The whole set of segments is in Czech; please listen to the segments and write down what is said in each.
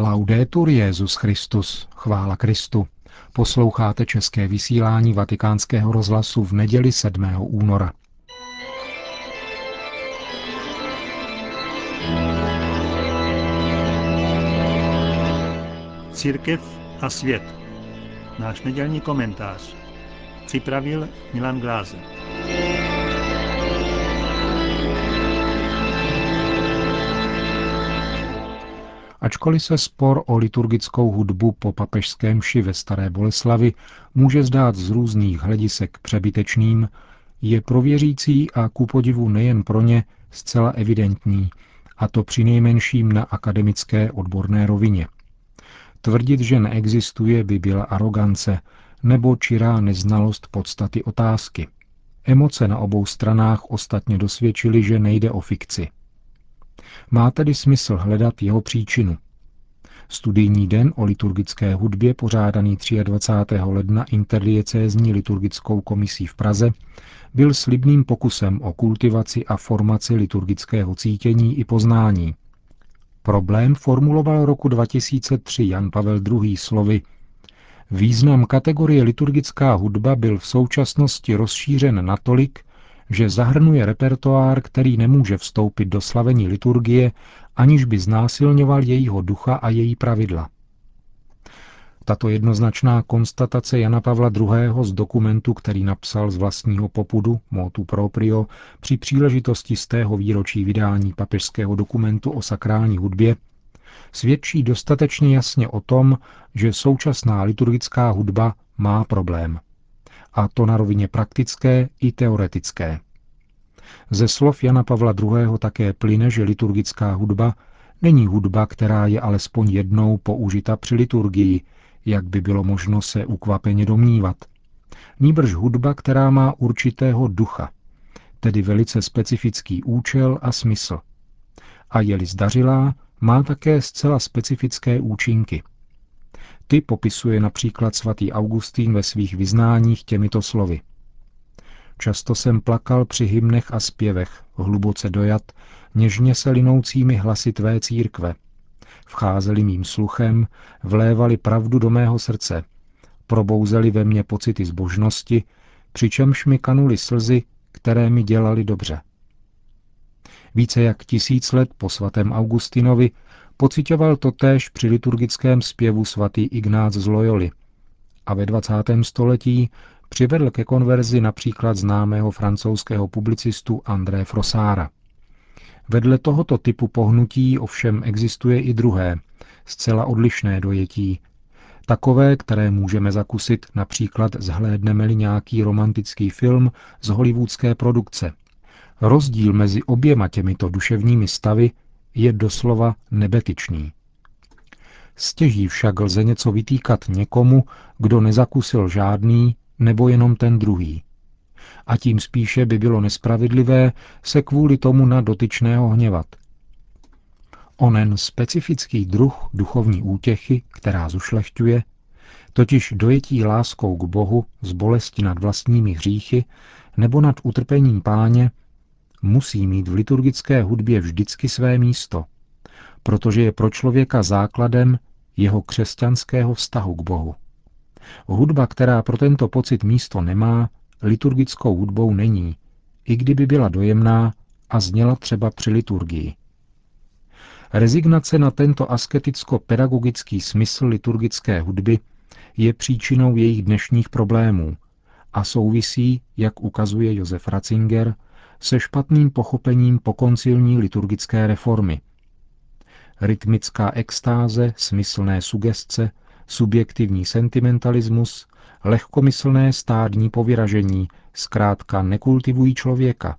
Laudetur Jezus Christus, chvála Kristu. Posloucháte české vysílání Vatikánského rozhlasu v neděli 7. února. Církev a svět. Náš nedělní komentář. Připravil Milan Glázer. Ačkoliv se spor o liturgickou hudbu po papežském mši ve Staré Boleslavi může zdát z různých hledisek přebytečným, je pro věřící a ku podivu nejen pro ně zcela evidentní, a to při nejmenším na akademické odborné rovině. Tvrdit, že neexistuje, by byla arogance nebo čirá neznalost podstaty otázky. Emoce na obou stranách ostatně dosvědčily, že nejde o fikci – má tedy smysl hledat jeho příčinu. Studijní den o liturgické hudbě, pořádaný 23. ledna interdiecézní liturgickou komisí v Praze, byl slibným pokusem o kultivaci a formaci liturgického cítění i poznání. Problém formuloval roku 2003 Jan Pavel II. slovy Význam kategorie liturgická hudba byl v současnosti rozšířen natolik, že zahrnuje repertoár, který nemůže vstoupit do slavení liturgie, aniž by znásilňoval jejího ducha a její pravidla. Tato jednoznačná konstatace Jana Pavla II. z dokumentu, který napsal z vlastního popudu, motu proprio, při příležitosti z tého výročí vydání papežského dokumentu o sakrální hudbě, svědčí dostatečně jasně o tom, že současná liturgická hudba má problém a to na rovině praktické i teoretické. Ze slov Jana Pavla II. také plyne, že liturgická hudba není hudba, která je alespoň jednou použita při liturgii, jak by bylo možno se ukvapeně domnívat. Nýbrž hudba, která má určitého ducha, tedy velice specifický účel a smysl. A je-li zdařilá, má také zcela specifické účinky – ty popisuje například svatý Augustín ve svých vyznáních těmito slovy. Často jsem plakal při hymnech a zpěvech, hluboce dojat, něžně se linoucími hlasy tvé církve. Vcházeli mým sluchem, vlévali pravdu do mého srdce, probouzeli ve mně pocity zbožnosti, přičemž mi kanuli slzy, které mi dělali dobře. Více jak tisíc let po svatém Augustinovi Pocitoval to též při liturgickém zpěvu svatý Ignác z Loyoli a ve 20. století přivedl ke konverzi například známého francouzského publicistu André Frosára. Vedle tohoto typu pohnutí ovšem existuje i druhé, zcela odlišné dojetí, takové, které můžeme zakusit například zhlédneme-li nějaký romantický film z hollywoodské produkce. Rozdíl mezi oběma těmito duševními stavy je doslova nebetyčný. Stěží však lze něco vytýkat někomu, kdo nezakusil žádný nebo jenom ten druhý. A tím spíše by bylo nespravedlivé se kvůli tomu na dotyčného hněvat. Onen specifický druh duchovní útěchy, která zušlechťuje, totiž dojetí láskou k Bohu z bolesti nad vlastními hříchy nebo nad utrpením páně, musí mít v liturgické hudbě vždycky své místo, protože je pro člověka základem jeho křesťanského vztahu k Bohu. Hudba, která pro tento pocit místo nemá, liturgickou hudbou není, i kdyby byla dojemná a zněla třeba při liturgii. Rezignace na tento asketicko-pedagogický smysl liturgické hudby je příčinou jejich dnešních problémů a souvisí, jak ukazuje Josef Ratzinger, se špatným pochopením pokoncilní liturgické reformy. Rytmická extáze, smyslné sugestce, subjektivní sentimentalismus, lehkomyslné stádní povyražení zkrátka nekultivují člověka,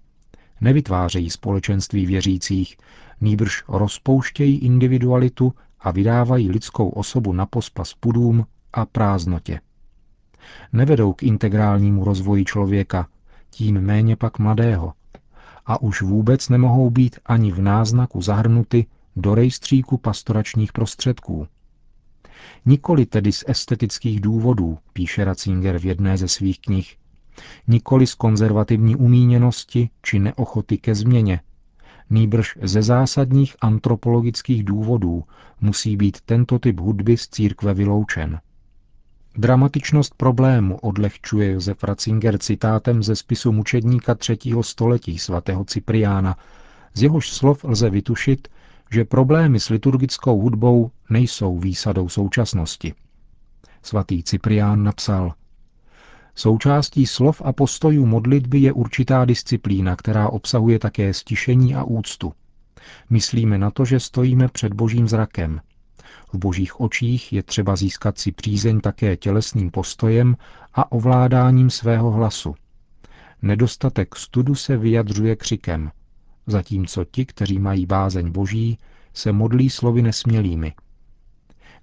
nevytvářejí společenství věřících, nýbrž rozpouštějí individualitu a vydávají lidskou osobu na pospas pudům a prázdnotě. Nevedou k integrálnímu rozvoji člověka, tím méně pak mladého, a už vůbec nemohou být ani v náznaku zahrnuty do rejstříku pastoračních prostředků. Nikoli tedy z estetických důvodů, píše Ratzinger v jedné ze svých knih, nikoli z konzervativní umíněnosti či neochoty ke změně, Nýbrž ze zásadních antropologických důvodů musí být tento typ hudby z církve vyloučen. Dramatičnost problému odlehčuje Josef Ratzinger citátem ze spisu mučedníka třetího století svatého Cypriána, z jehož slov lze vytušit, že problémy s liturgickou hudbou nejsou výsadou současnosti. Svatý Cyprián napsal, Součástí slov a postojů modlitby je určitá disciplína, která obsahuje také stišení a úctu. Myslíme na to, že stojíme před božím zrakem. V božích očích je třeba získat si přízeň také tělesným postojem a ovládáním svého hlasu. Nedostatek studu se vyjadřuje křikem, zatímco ti, kteří mají bázeň boží, se modlí slovy nesmělými –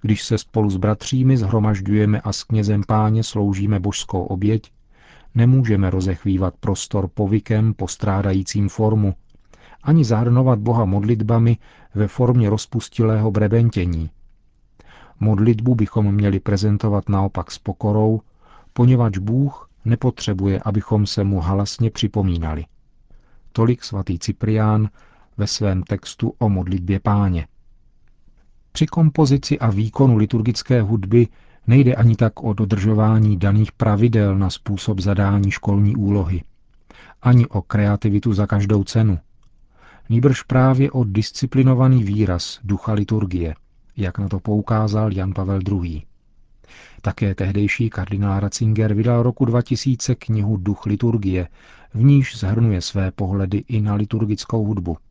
když se spolu s bratřími zhromažďujeme a s knězem páně sloužíme božskou oběť, nemůžeme rozechvívat prostor povykem postrádajícím formu, ani zahrnovat Boha modlitbami ve formě rozpustilého brebentění. Modlitbu bychom měli prezentovat naopak s pokorou, poněvadž Bůh nepotřebuje, abychom se mu halasně připomínali. Tolik svatý Cyprián ve svém textu o modlitbě páně. Při kompozici a výkonu liturgické hudby nejde ani tak o dodržování daných pravidel na způsob zadání školní úlohy, ani o kreativitu za každou cenu. Nýbrž právě o disciplinovaný výraz ducha liturgie, jak na to poukázal Jan Pavel II. Také tehdejší kardinál Ratzinger vydal roku 2000 knihu Duch liturgie, v níž zhrnuje své pohledy i na liturgickou hudbu –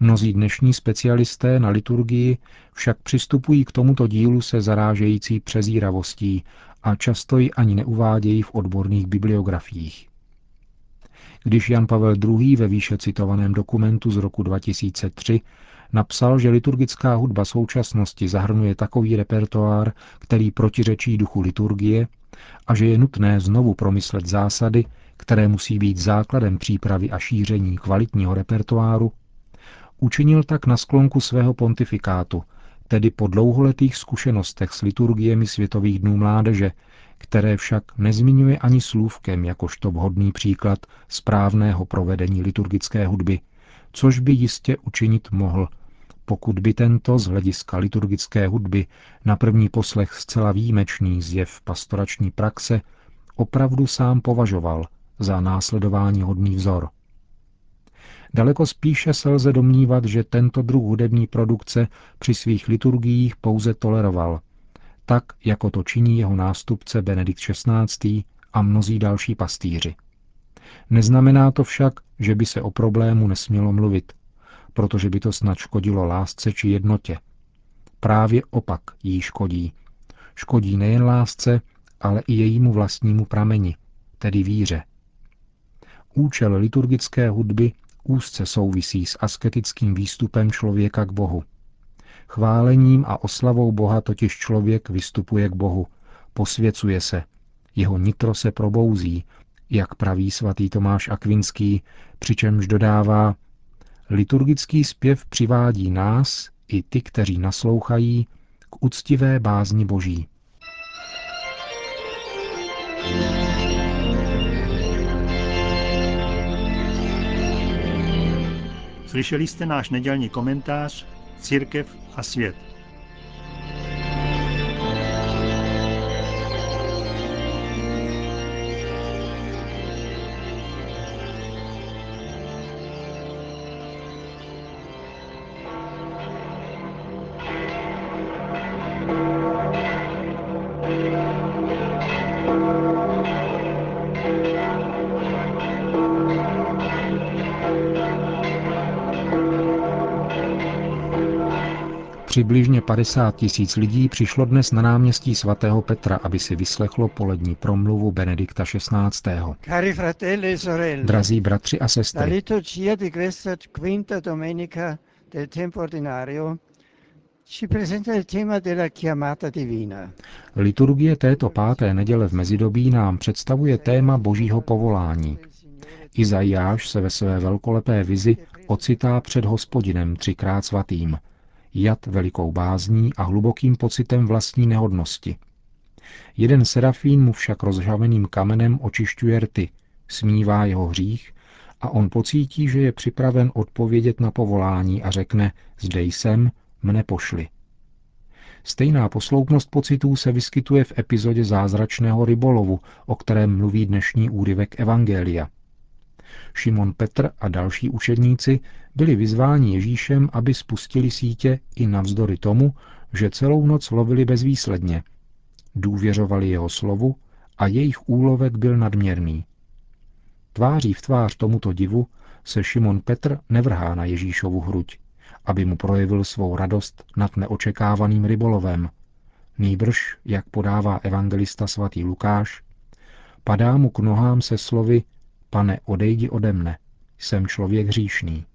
Mnozí dnešní specialisté na liturgii však přistupují k tomuto dílu se zarážející přezíravostí a často ji ani neuvádějí v odborných bibliografiích. Když Jan Pavel II. ve výše citovaném dokumentu z roku 2003 napsal, že liturgická hudba současnosti zahrnuje takový repertoár, který protiřečí duchu liturgie a že je nutné znovu promyslet zásady, které musí být základem přípravy a šíření kvalitního repertoáru, Učinil tak na sklonku svého pontifikátu, tedy po dlouholetých zkušenostech s liturgiemi Světových dnů mládeže, které však nezmiňuje ani slůvkem jakožto vhodný příklad správného provedení liturgické hudby, což by jistě učinit mohl, pokud by tento z hlediska liturgické hudby na první poslech zcela výjimečný zjev pastorační praxe opravdu sám považoval za následování hodný vzor. Daleko spíše se lze domnívat, že tento druh hudební produkce při svých liturgiích pouze toleroval, tak jako to činí jeho nástupce Benedikt XVI. a mnozí další pastýři. Neznamená to však, že by se o problému nesmělo mluvit, protože by to snad škodilo lásce či jednotě. Právě opak jí škodí. Škodí nejen lásce, ale i jejímu vlastnímu prameni, tedy víře. Účel liturgické hudby úzce souvisí s asketickým výstupem člověka k Bohu. Chválením a oslavou Boha totiž člověk vystupuje k Bohu, posvěcuje se, jeho nitro se probouzí, jak praví svatý Tomáš Akvinský, přičemž dodává, liturgický zpěv přivádí nás, i ty, kteří naslouchají, k úctivé bázni Boží. Slyšeli jste náš nedělní komentář Církev a svět. Přibližně 50 tisíc lidí přišlo dnes na náměstí svatého Petra, aby si vyslechlo polední promluvu Benedikta XVI. Cari fratelli sorelle, Drazí bratři a sestry, la liturgia di questa quinta domenica del tempo ordinario ci presenta il tema della chiamata divina. Liturgie této páté neděle v mezidobí nám představuje téma božího povolání. Izajáš se ve své velkolepé vizi ocitá před hospodinem třikrát svatým – jat velikou bázní a hlubokým pocitem vlastní nehodnosti. Jeden serafín mu však rozžaveným kamenem očišťuje rty, smívá jeho hřích a on pocítí, že je připraven odpovědět na povolání a řekne, zde jsem, mne pošli. Stejná posloupnost pocitů se vyskytuje v epizodě zázračného rybolovu, o kterém mluví dnešní úryvek Evangelia. Šimon Petr a další učedníci byli vyzváni Ježíšem, aby spustili sítě i navzdory tomu, že celou noc lovili bezvýsledně. Důvěřovali jeho slovu a jejich úlovek byl nadměrný. Tváří v tvář tomuto divu se Šimon Petr nevrhá na Ježíšovu hruď, aby mu projevil svou radost nad neočekávaným rybolovem. Nýbrž, jak podává evangelista svatý Lukáš, padá mu k nohám se slovy Pane, odejdi ode mne, jsem člověk hříšný.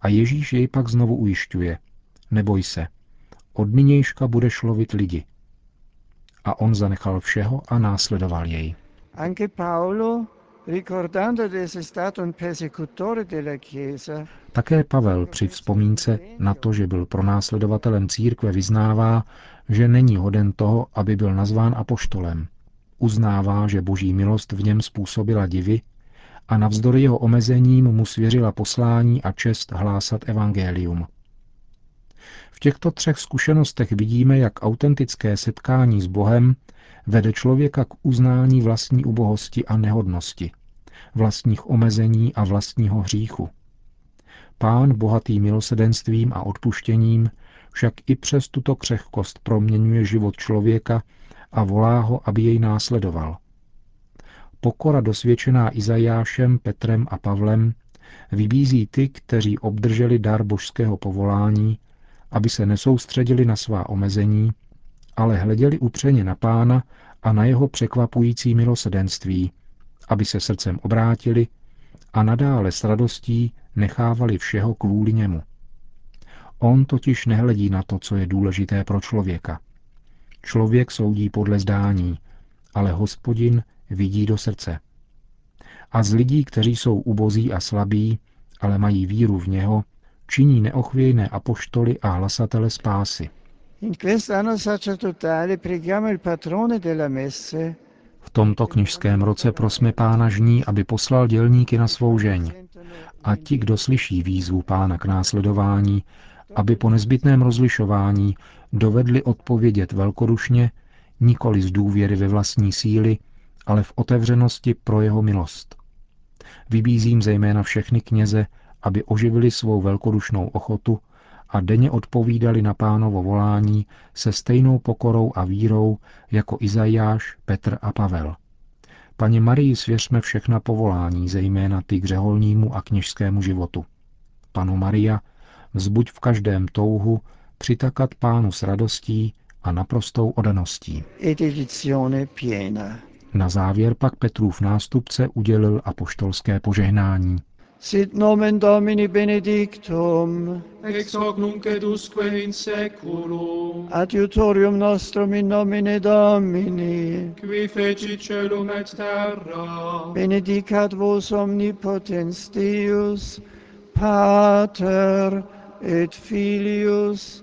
A Ježíš jej pak znovu ujišťuje. Neboj se, od nynějška budeš lovit lidi. A on zanechal všeho a následoval jej. Anche Paolo, ricordando di essere stato un persecutore della Chiesa, také Pavel při vzpomínce na to, že byl pronásledovatelem církve, vyznává, že není hoden toho, aby byl nazván apoštolem. Uznává, že boží milost v něm způsobila divy a navzdory jeho omezením mu svěřila poslání a čest hlásat evangelium. V těchto třech zkušenostech vidíme, jak autentické setkání s Bohem vede člověka k uznání vlastní ubohosti a nehodnosti, vlastních omezení a vlastního hříchu – Pán bohatý milosedenstvím a odpuštěním však i přes tuto křehkost proměňuje život člověka a volá ho, aby jej následoval. Pokora dosvědčená Izajášem, Petrem a Pavlem vybízí ty, kteří obdrželi dar božského povolání, aby se nesoustředili na svá omezení, ale hleděli upřeně na pána a na jeho překvapující milosedenství, aby se srdcem obrátili a nadále s radostí nechávali všeho kvůli němu. On totiž nehledí na to, co je důležité pro člověka. Člověk soudí podle zdání, ale hospodin vidí do srdce. A z lidí, kteří jsou ubozí a slabí, ale mají víru v něho, činí neochvějné apoštoly a hlasatele spásy. V tomto knižském roce prosme pána žní, aby poslal dělníky na svou žeň. A ti, kdo slyší výzvu pána k následování, aby po nezbytném rozlišování dovedli odpovědět velkodušně, nikoli z důvěry ve vlastní síly, ale v otevřenosti pro jeho milost. Vybízím zejména všechny kněze, aby oživili svou velkodušnou ochotu a denně odpovídali na pánovo volání se stejnou pokorou a vírou jako Izajáš, Petr a Pavel. Paně Marii svěřme všechna povolání, zejména ty k řeholnímu a kněžskému životu. Panu Maria, vzbuď v každém touhu přitakat pánu s radostí a naprostou odaností. Na závěr pak Petrův nástupce udělil apoštolské požehnání. Sit nomen Domini benedictum. Ex hoc nunc edusque in seculum. Adiutorium nostrum in nomine Domini. Qui feci celum et terra. Benedicat vos omnipotens Deus, Pater et Filius